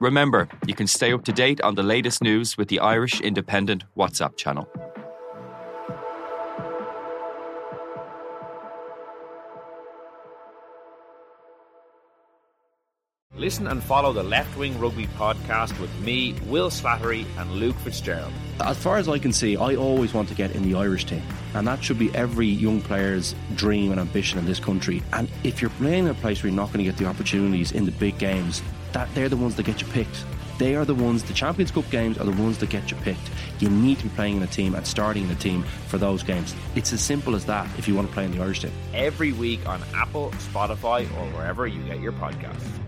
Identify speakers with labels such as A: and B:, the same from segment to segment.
A: Remember, you can stay up to date on the latest news with the Irish Independent WhatsApp channel.
B: Listen and follow the Left Wing Rugby podcast with me, Will Slattery, and Luke Fitzgerald.
C: As far as I can see, I always want to get in the Irish team. And that should be every young player's dream and ambition in this country. And if you're playing in a place where you're not going to get the opportunities in the big games, that they're the ones that get you picked. They are the ones, the Champions Cup games are the ones that get you picked. You need to be playing in a team and starting in a team for those games. It's as simple as that if you want to play in the Irish team.
B: Every week on Apple, Spotify, or wherever you get your podcasts.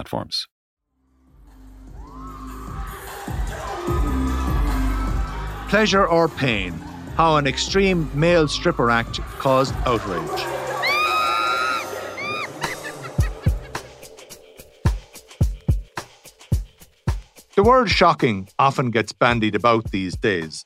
D: platforms.
E: Pleasure or pain? How an extreme male stripper act caused outrage. The word shocking often gets bandied about these days,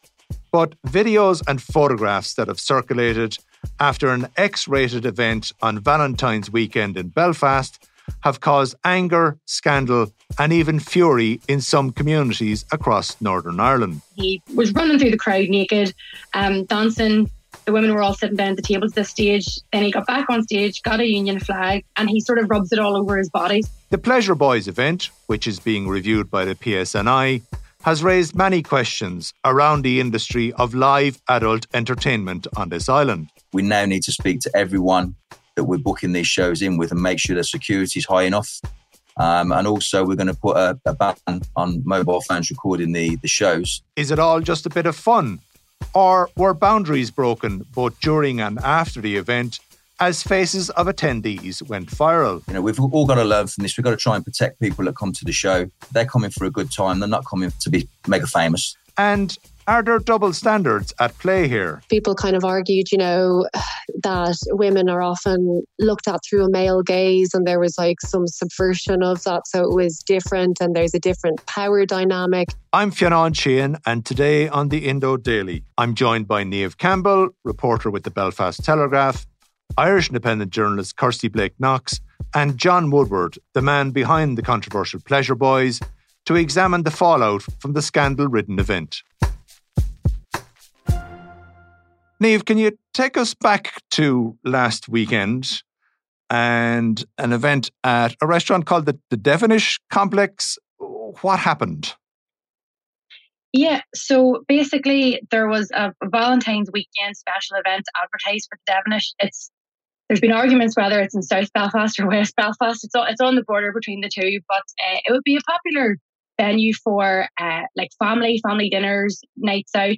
E: but videos and photographs that have circulated after an X rated event on Valentine's weekend in Belfast have caused anger, scandal, and even fury in some communities across Northern Ireland.
F: He was running through the crowd naked, um, dancing. The women were all sitting down at the tables at this stage. Then he got back on stage, got a union flag, and he sort of rubs it all over his body.
E: The Pleasure Boys event, which is being reviewed by the PSNI, has raised many questions around the industry of live adult entertainment on this island.
G: We now need to speak to everyone that we're booking these shows in with and make sure their security is high enough. Um, and also, we're going to put a, a ban on mobile phones recording the, the shows.
E: Is it all just a bit of fun? Or were boundaries broken both during and after the event as faces of attendees went viral?
G: You know, we've all got to learn from this. We've got to try and protect people that come to the show. They're coming for a good time, they're not coming to be mega famous.
E: And are there double standards at play here?
H: People kind of argued, you know, that women are often looked at through a male gaze, and there was like some subversion of that. So it was different, and there's a different power dynamic.
E: I'm Fionn Sheehan, and today on the Indo Daily, I'm joined by Niamh Campbell, reporter with the Belfast Telegraph, Irish independent journalist Kirsty Blake Knox, and John Woodward, the man behind the controversial Pleasure Boys, to examine the fallout from the scandal ridden event. Niamh, can you take us back to last weekend and an event at a restaurant called the, the Devenish Complex? What happened?
F: Yeah, so basically there was a, a Valentine's weekend special event advertised for the Devenish. It's there's been arguments whether it's in South Belfast or West Belfast. It's on, it's on the border between the two, but uh, it would be a popular venue for uh, like family, family dinners, nights out.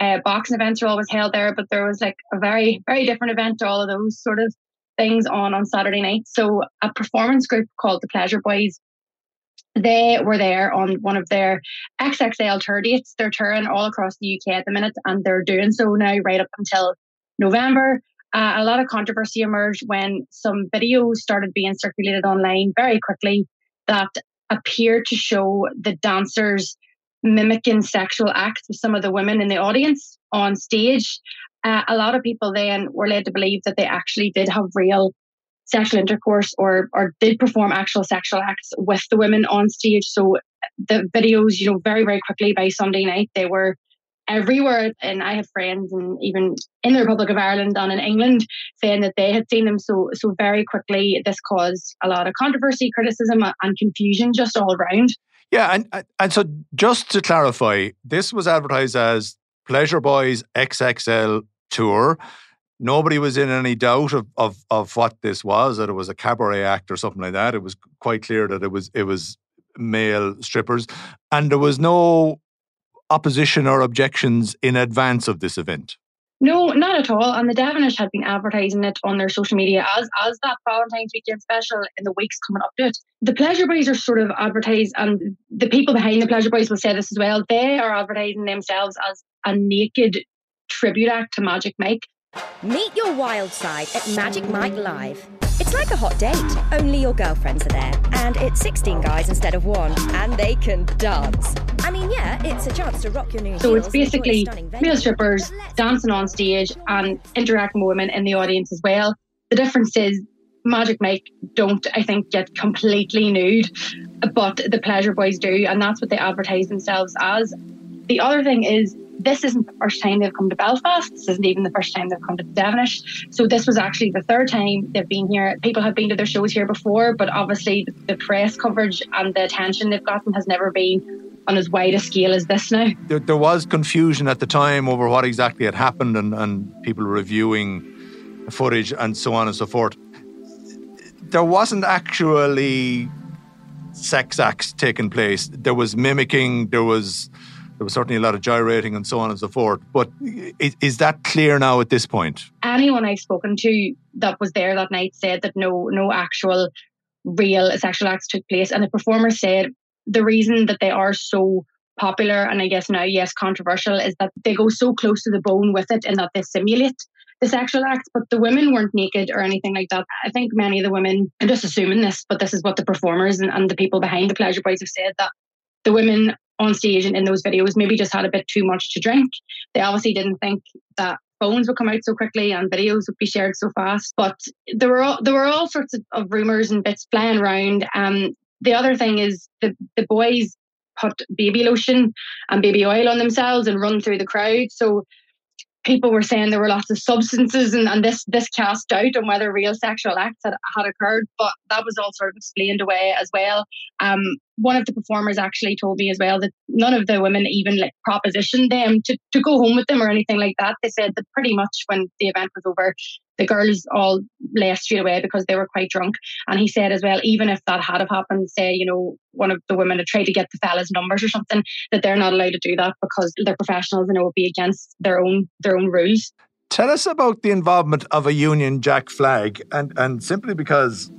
F: Uh, boxing events are always held there, but there was like a very, very different event to all of those sort of things on on Saturday night. So a performance group called the Pleasure Boys, they were there on one of their XXL tour dates. They're touring all across the UK at the minute, and they're doing so now right up until November. Uh, a lot of controversy emerged when some videos started being circulated online very quickly that appeared to show the dancers mimicking sexual acts with some of the women in the audience on stage. Uh, a lot of people then were led to believe that they actually did have real sexual intercourse or or did perform actual sexual acts with the women on stage. So the videos, you know, very very quickly by Sunday night they were everywhere. And I have friends, and even in the Republic of Ireland and in England, saying that they had seen them so so very quickly. This caused a lot of controversy, criticism, and confusion just all around.
E: Yeah, and and so just to clarify, this was advertised as Pleasure Boys XXL tour. Nobody was in any doubt of, of of what this was, that it was a cabaret act or something like that. It was quite clear that it was it was male strippers, and there was no opposition or objections in advance of this event?
F: No, not at all. And the Devenish had been advertising it on their social media as as that Valentine's weekend special in the weeks coming up to it. The Pleasure Boys are sort of advertised, and the people behind the Pleasure Boys will say this as well. They are advertising themselves as a naked tribute act to Magic Mike.
I: Meet your wild side at Magic Mike Live. It's like a hot date, only your girlfriends are there. And it's 16 guys instead of one, and they can dance. I mean, yeah, it's a chance to rock your new
F: So it's basically male strippers dancing on stage and interacting with women in the audience as well. The difference is Magic Mike don't, I think, get completely nude, but the Pleasure Boys do, and that's what they advertise themselves as. The other thing is this isn't the first time they've come to Belfast. This isn't even the first time they've come to Devenish. So this was actually the third time they've been here. People have been to their shows here before, but obviously the press coverage and the attention they've gotten has never been on as wide a scale as this now.
E: There, there was confusion at the time over what exactly had happened and, and people reviewing footage and so on and so forth. There wasn't actually sex acts taking place. There was mimicking, there was there was certainly a lot of gyrating and so on and so forth. But is, is, that clear now at this point?
F: Anyone I've spoken to that was there that night said that no, no actual real sexual acts took place. And the performers said the reason that they are so popular and I guess now, yes, controversial is that they go so close to the bone with it and that they simulate the sexual acts, but the women weren't naked or anything like that. I think many of the women, I'm just assuming this, but this is what the performers and, and the people behind the Pleasure Boys have said that the women on stage and in those videos maybe just had a bit too much to drink. They obviously didn't think that phones would come out so quickly and videos would be shared so fast. But there were all, there were all sorts of, of rumors and bits flying around. Um, the other thing is the the boys put baby lotion and baby oil on themselves and run through the crowd. So people were saying there were lots of substances and, and this this cast doubt on whether real sexual acts had, had occurred, but that was all sort of explained away as well. Um, one of the performers actually told me as well that none of the women even like propositioned them to, to go home with them or anything like that. They said that pretty much when the event was over, the girls all left straight away because they were quite drunk. And he said as well, even if that had have happened, say, you know, one of the women had tried to get the fella's numbers or something, that they're not allowed to do that because they're professionals and it would be against their own their own rules.
E: Tell us about the involvement of a Union Jack flag and, and simply because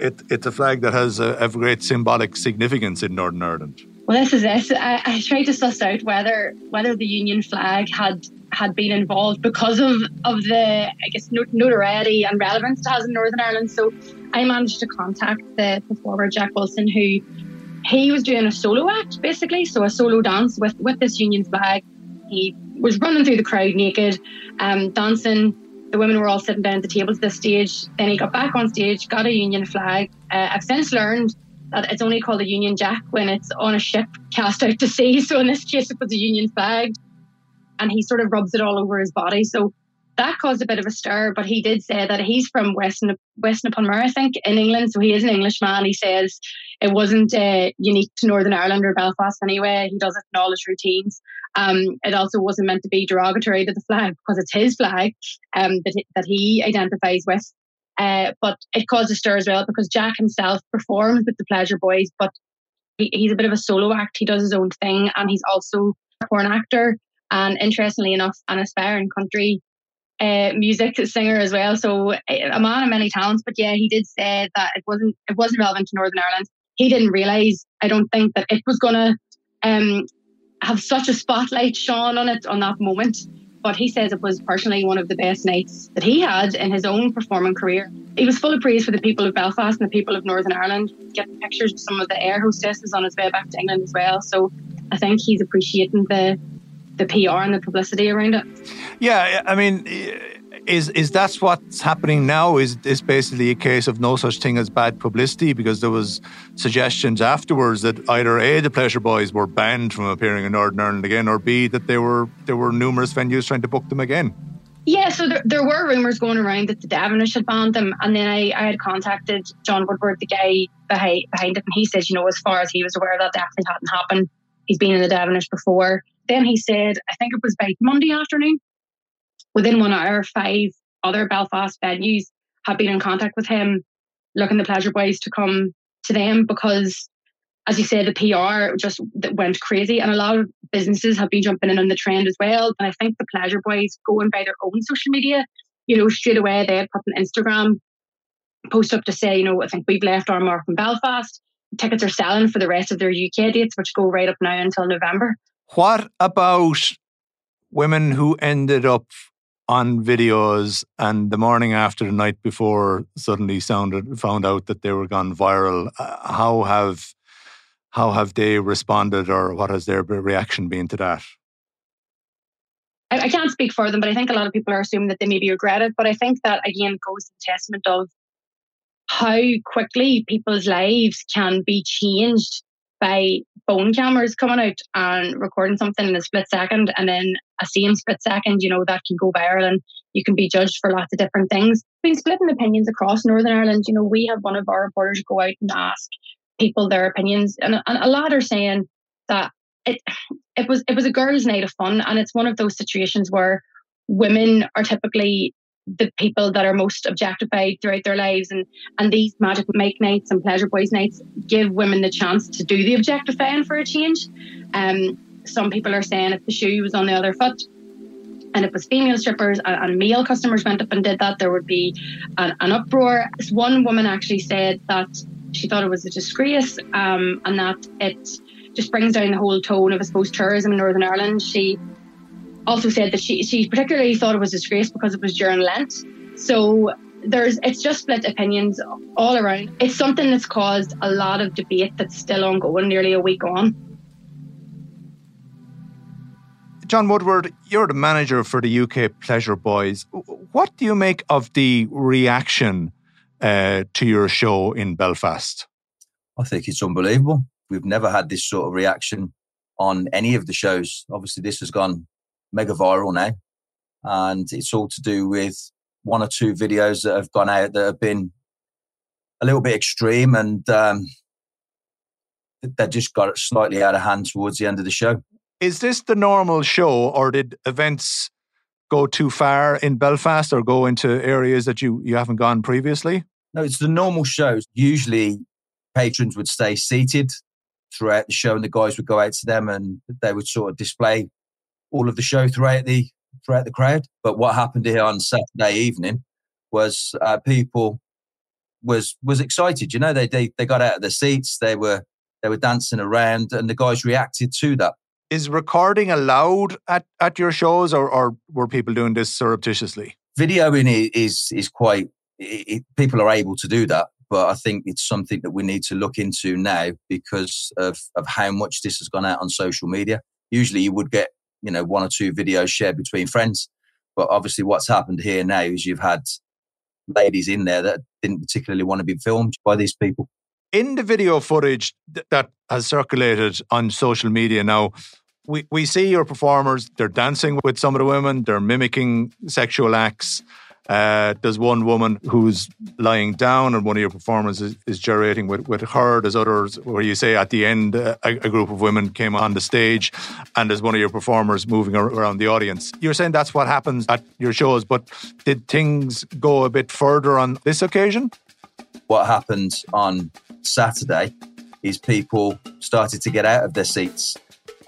E: it, it's a flag that has a, a, great symbolic significance in Northern Ireland.
F: Well, this is it. I, I tried to suss out whether whether the Union flag had had been involved because of of the I guess notoriety and relevance it has in Northern Ireland. So I managed to contact the performer Jack Wilson, who he was doing a solo act basically, so a solo dance with with this Union flag. He was running through the crowd naked, um, dancing the women were all sitting down at the tables at this stage. Then he got back on stage, got a Union flag. Uh, I've since learned it's only called a Union Jack when it's on a ship cast out to sea. So in this case, it was a Union flag. And he sort of rubs it all over his body. So that caused a bit of a stir, but he did say that he's from Weston, Weston upon Mer, I think, in England. So he is an Englishman. He says it wasn't uh, unique to Northern Ireland or Belfast anyway. He does it in all his routines. Um, it also wasn't meant to be derogatory to the flag because it's his flag um, that, that he identifies with. Uh, but it caused a stir as well because Jack himself performs with the Pleasure Boys, but he, he's a bit of a solo act. He does his own thing and he's also a porn actor and interestingly enough, an aspiring country uh, music singer as well. So a man of many talents. But yeah, he did say that it wasn't it wasn't relevant to Northern Ireland. He didn't realise, I don't think, that it was gonna um, have such a spotlight shone on it on that moment. But he says it was personally one of the best nights that he had in his own performing career. He was full of praise for the people of Belfast and the people of Northern Ireland, getting pictures of some of the air hostesses on his way back to England as well. So I think he's appreciating the the PR and the publicity around it.
E: Yeah, I mean, is is that what's happening now? Is is basically a case of no such thing as bad publicity? Because there was suggestions afterwards that either a the Pleasure Boys were banned from appearing in Northern Ireland again, or b that there were there were numerous venues trying to book them again.
F: Yeah, so there, there were rumours going around that the Devenish had banned them, and then I, I had contacted John Woodward, the guy behind, behind it, and he says, you know, as far as he was aware, that definitely hadn't happened. He's been in the Devenish before. Then he said, I think it was by Monday afternoon, within one hour, five other Belfast venues have been in contact with him, looking the Pleasure Boys to come to them because as you say, the PR just went crazy, and a lot of businesses have been jumping in on the trend as well. And I think the Pleasure Boys going by their own social media, you know, straight away they put an Instagram post up to say, you know, I think we've left our mark in Belfast. Tickets are selling for the rest of their UK dates, which go right up now until November.
E: What about women who ended up on videos and the morning after the night before suddenly sounded found out that they were gone viral uh, how have how have they responded or what has their reaction been to that?
F: I, I can't speak for them but i think a lot of people are assuming that they maybe regret it but i think that again goes to the testament of how quickly people's lives can be changed by phone cameras coming out and recording something in a split second and then a same split second, you know, that can go viral and you can be judged for lots of different things. Been splitting opinions across Northern Ireland. You know, we have one of our reporters go out and ask people their opinions and, and a lot are saying that it it was it was a girls' night of fun and it's one of those situations where women are typically the people that are most objectified throughout their lives and and these magic Mike nights and pleasure boys nights give women the chance to do the objectifying for a change um some people are saying if the shoe was on the other foot and if it was female strippers and, and male customers went up and did that there would be an, an uproar one woman actually said that she thought it was a disgrace um, and that it just brings down the whole tone of I suppose tourism in Northern Ireland she also said that she she particularly thought it was a disgrace because it was during Lent. So there's it's just split opinions all around. It's something that's caused a lot of debate that's still ongoing, nearly a week on.
E: John Woodward, you're the manager for the UK Pleasure Boys. What do you make of the reaction uh, to your show in Belfast?
G: I think it's unbelievable. We've never had this sort of reaction on any of the shows. Obviously, this has gone mega viral now. And it's all to do with one or two videos that have gone out that have been a little bit extreme and um, they just got it slightly out of hand towards the end of the show.
E: Is this the normal show or did events go too far in Belfast or go into areas that you, you haven't gone previously?
G: No, it's the normal shows. Usually patrons would stay seated throughout the show and the guys would go out to them and they would sort of display all of the show throughout the throughout the crowd. But what happened here on Saturday evening was uh, people was was excited. You know, they, they they got out of their seats. They were they were dancing around, and the guys reacted to that.
E: Is recording allowed at, at your shows, or, or were people doing this surreptitiously?
G: Videoing is is quite. It, people are able to do that, but I think it's something that we need to look into now because of of how much this has gone out on social media. Usually, you would get you know one or two videos shared between friends. But obviously, what's happened here now is you've had ladies in there that didn't particularly want to be filmed by these people.
E: In the video footage th- that has circulated on social media now, we, we see your performers, they're dancing with some of the women, they're mimicking sexual acts. Uh, there's one woman who's lying down, and one of your performers is, is gyrating with, with her. There's others where you say at the end, uh, a, a, group of women came on the stage, and there's one of your performers moving around the audience. You're saying that's what happens at your shows, but did things go a bit further on this occasion?
G: What happened on Saturday is people started to get out of their seats.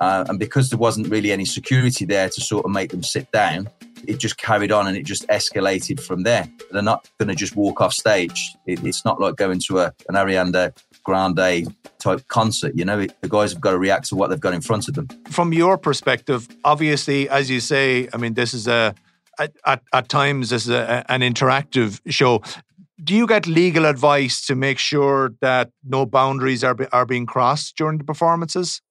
G: Uh, and because there wasn't really any security there to sort of make them sit down, it just carried on and it just escalated from there. They're not going to just walk off stage. It, it's not like going to a, an Ariana Grande type concert. You know, it, the guys have got to react to what they've got in front of them.
E: From your perspective, obviously, as you say, I mean, this is a at, at, at times this is a, an interactive show. Do you get legal advice to make sure that no boundaries are are being crossed during the performances?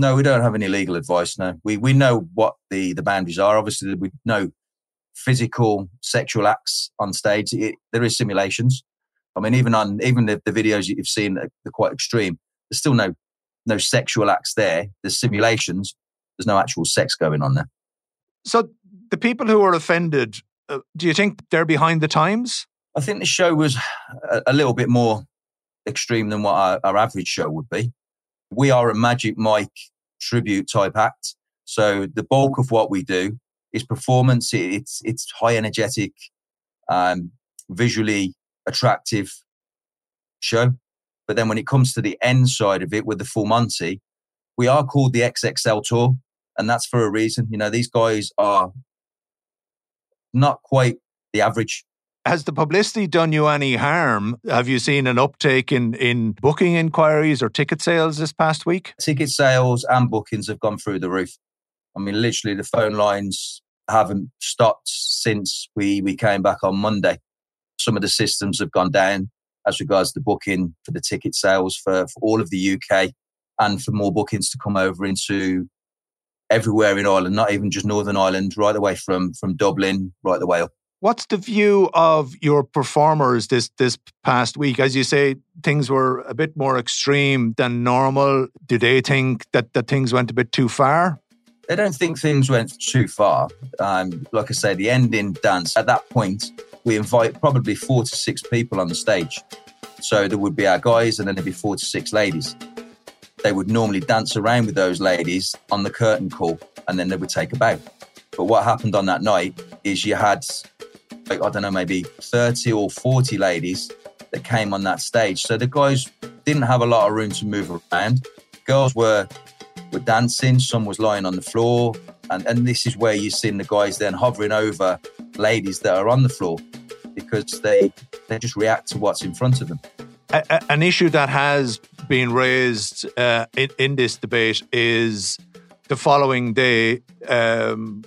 G: No, we don't have any legal advice. No, we we know what the the boundaries are. Obviously, we know physical sexual acts on stage. It, there is simulations. I mean, even on even the, the videos you've seen, they're quite extreme. There's still no no sexual acts there. There's simulations. There's no actual sex going on there.
E: So the people who are offended, uh, do you think they're behind the times?
G: I think the show was a, a little bit more extreme than what our, our average show would be. We are a Magic Mike tribute type act. So the bulk of what we do is performance. It's it's high energetic, um, visually attractive show. But then when it comes to the end side of it with the full Monty, we are called the XXL Tour, and that's for a reason. You know, these guys are not quite the average.
E: Has the publicity done you any harm? Have you seen an uptake in, in booking inquiries or ticket sales this past week?
G: Ticket sales and bookings have gone through the roof. I mean, literally, the phone lines haven't stopped since we, we came back on Monday. Some of the systems have gone down as regards the booking for the ticket sales for, for all of the UK and for more bookings to come over into everywhere in Ireland, not even just Northern Ireland, right away from from Dublin, right the way up.
E: What's the view of your performers this this past week? As you say, things were a bit more extreme than normal. Do they think that, that things went a bit too far?
G: They don't think things went too far. Um, like I say, the ending dance, at that point, we invite probably four to six people on the stage. So there would be our guys and then there'd be four to six ladies. They would normally dance around with those ladies on the curtain call and then they would take a bow. But what happened on that night is you had, I don't know, maybe 30 or 40 ladies that came on that stage. So the guys didn't have a lot of room to move around. Girls were were dancing, some was lying on the floor. And, and this is where you're seeing the guys then hovering over ladies that are on the floor because they they just react to what's in front of them.
E: A, a, an issue that has been raised uh, in, in, this debate is the following day, um,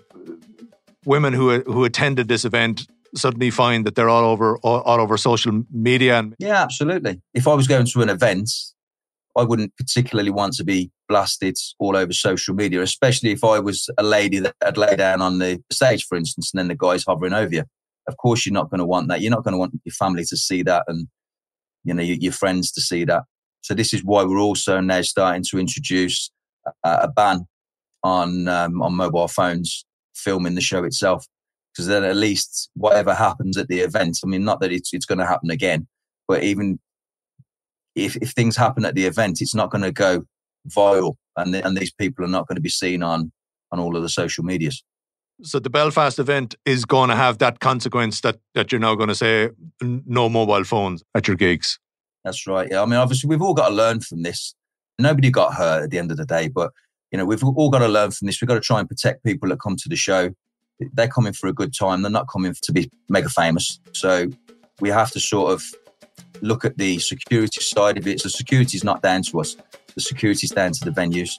E: women who who attended this event suddenly find that they're all over all, over social media.
G: And- Yeah, absolutely. If I was going to an event I wouldn't particularly want to be blasted all over social media, especially if I was a lady that had lay down on the stage, for instance, and then the guy's hovering over you. Of course, you're not going to want that. You're not going to want your family to see that and you know your, your friends to see that. So this is why we're also now starting to introduce a, a ban on um, on mobile phones filming the show itself, because then at least whatever happens at the event, I mean, not that it's it's going to happen again, but even if, if things happen at the event, it's not going to go viral, and the, and these people are not going to be seen on on all of the social medias.
E: So the Belfast event is going to have that consequence that that you're now going to say no mobile phones at your gigs.
G: That's right. Yeah, I mean, obviously, we've all got to learn from this. Nobody got hurt at the end of the day, but you know, we've all got to learn from this. We've got to try and protect people that come to the show. They're coming for a good time. They're not coming to be mega famous. So we have to sort of look at the security side of it. So security is not down to us. The security is down to the venues.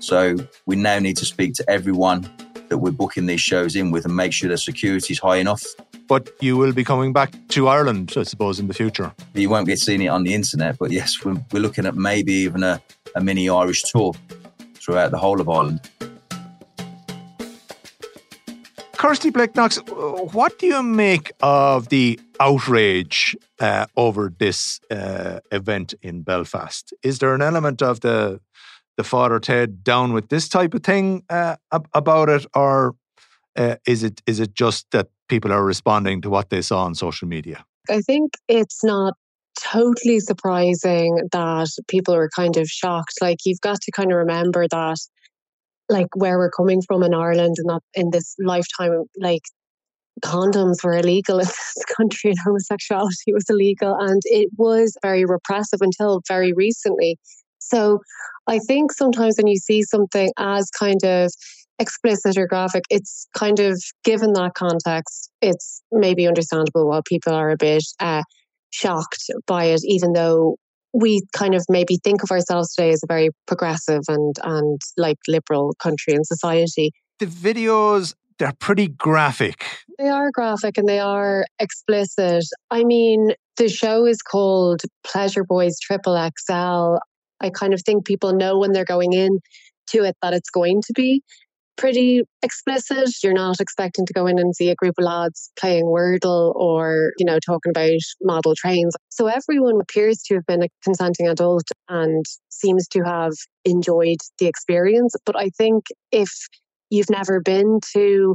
G: So we now need to speak to everyone that we're booking these shows in with and make sure their security is high enough.
E: But you will be coming back to Ireland, I suppose, in the future.
G: You won't get seeing it on the internet, but yes, we're, we're looking at maybe even a, a mini Irish tour throughout the whole of Ireland.
E: Kirsty Blake Knox, what do you make of the outrage uh, over this uh, event in Belfast? Is there an element of the the Father Ted down with this type of thing uh, about it, or uh, is it is it just that people are responding to what they saw on social media?
H: I think it's not totally surprising that people are kind of shocked. Like you've got to kind of remember that like where we're coming from in Ireland and not in this lifetime, like condoms were illegal in this country and homosexuality was illegal. And it was very repressive until very recently. So I think sometimes when you see something as kind of explicit or graphic, it's kind of given that context, it's maybe understandable why people are a bit uh, shocked by it, even though we kind of maybe think of ourselves today as a very progressive and and like liberal country and society.
E: The videos they're pretty graphic.
H: They are graphic and they are explicit. I mean, the show is called Pleasure Boys Triple XL. I kind of think people know when they're going in to it that it's going to be pretty explicit. You're not expecting to go in and see a group of lads playing Wordle or, you know, talking about model trains. So everyone appears to have been a consenting adult and seems to have enjoyed the experience. But I think if you've never been to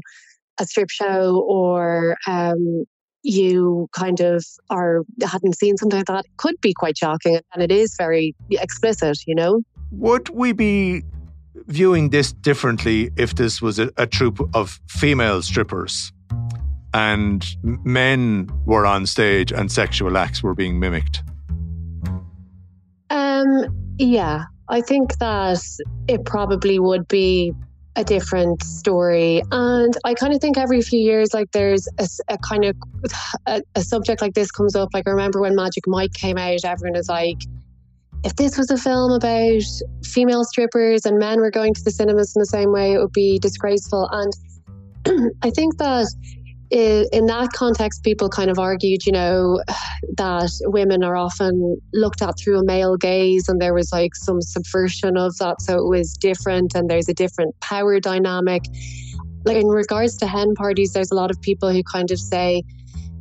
H: a strip show or um, you kind of are hadn't seen something like that, it could be quite shocking. And it is very explicit, you know?
E: Would we be viewing this differently if this was a, a troupe of female strippers and men were on stage and sexual acts were being mimicked?
H: Um, yeah, I think that it probably would be a different story. And I kind of think every few years, like there's a, a kind of a, a, subject like this comes up. Like I remember when Magic Mike came out, everyone was like, if this was a film about female strippers and men were going to the cinemas in the same way, it would be disgraceful. And I think that in that context, people kind of argued, you know, that women are often looked at through a male gaze, and there was like some subversion of that. So it was different, and there's a different power dynamic. Like in regards to hen parties, there's a lot of people who kind of say,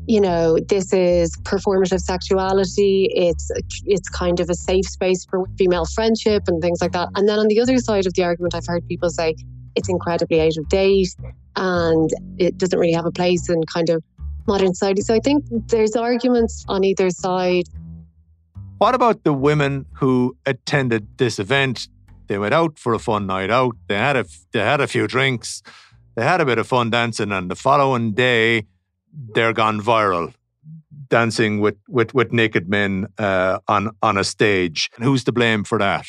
H: you know, this is performative sexuality. It's it's kind of a safe space for female friendship and things like that. And then on the other side of the argument, I've heard people say it's incredibly out of date and it doesn't really have a place in kind of modern society. So I think there's arguments on either side.
E: What about the women who attended this event? They went out for a fun night out. They had a they had a few drinks. They had a bit of fun dancing, and the following day, they're gone viral, dancing with with, with naked men uh, on on a stage. Who's to blame for that?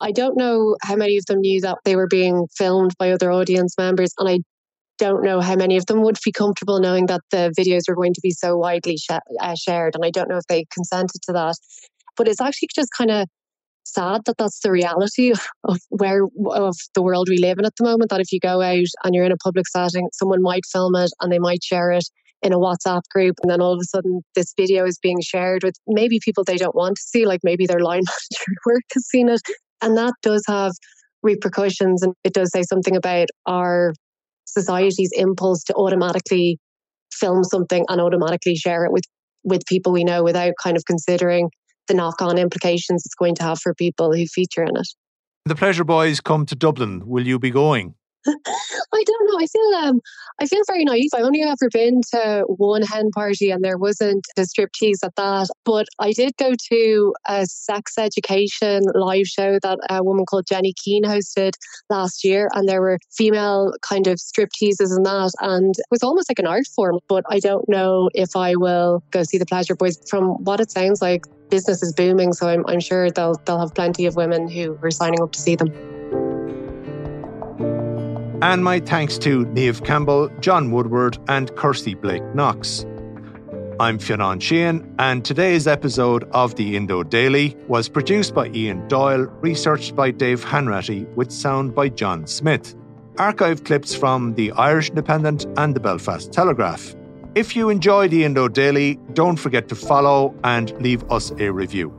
H: I don't know how many of them knew that they were being filmed by other audience members, and I don't know how many of them would be comfortable knowing that the videos were going to be so widely sh- uh, shared. And I don't know if they consented to that. But it's actually just kind of sad that that's the reality of where of the world we live in at the moment. That if you go out and you're in a public setting, someone might film it and they might share it in a WhatsApp group, and then all of a sudden this video is being shared with maybe people they don't want to see, like maybe their line manager work has seen it, and that does have repercussions, and it does say something about our society's impulse to automatically film something and automatically share it with with people we know without kind of considering the knock-on implications it's going to have for people who feature in it.
E: The Pleasure Boys come to Dublin. Will you be going?
H: I don't know. I feel um, I feel very naive. I've only ever been to one hen party, and there wasn't a striptease at that. But I did go to a sex education live show that a woman called Jenny Keane hosted last year, and there were female kind of stripteases and that, and it was almost like an art form. But I don't know if I will go see the Pleasure Boys. From what it sounds like, business is booming, so I'm, I'm sure they'll they'll have plenty of women who are signing up to see them.
E: And my thanks to Niamh Campbell, John Woodward, and Kirsty Blake Knox. I'm Fionn Sheehan, and today's episode of the Indo Daily was produced by Ian Doyle, researched by Dave Hanratty, with sound by John Smith. Archive clips from the Irish Independent and the Belfast Telegraph. If you enjoy the Indo Daily, don't forget to follow and leave us a review.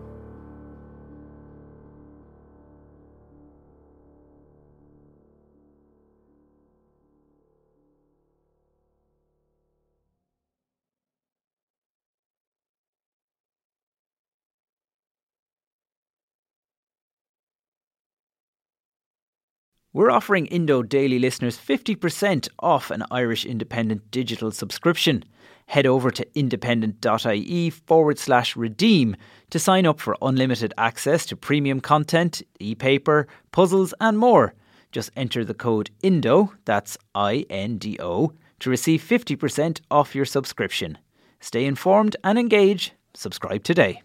J: We're offering Indo Daily listeners 50% off an Irish Independent digital subscription. Head over to independent.ie forward slash redeem to sign up for unlimited access to premium content, e paper, puzzles, and more. Just enter the code INDO, that's I N D O, to receive 50% off your subscription. Stay informed and engage. Subscribe today.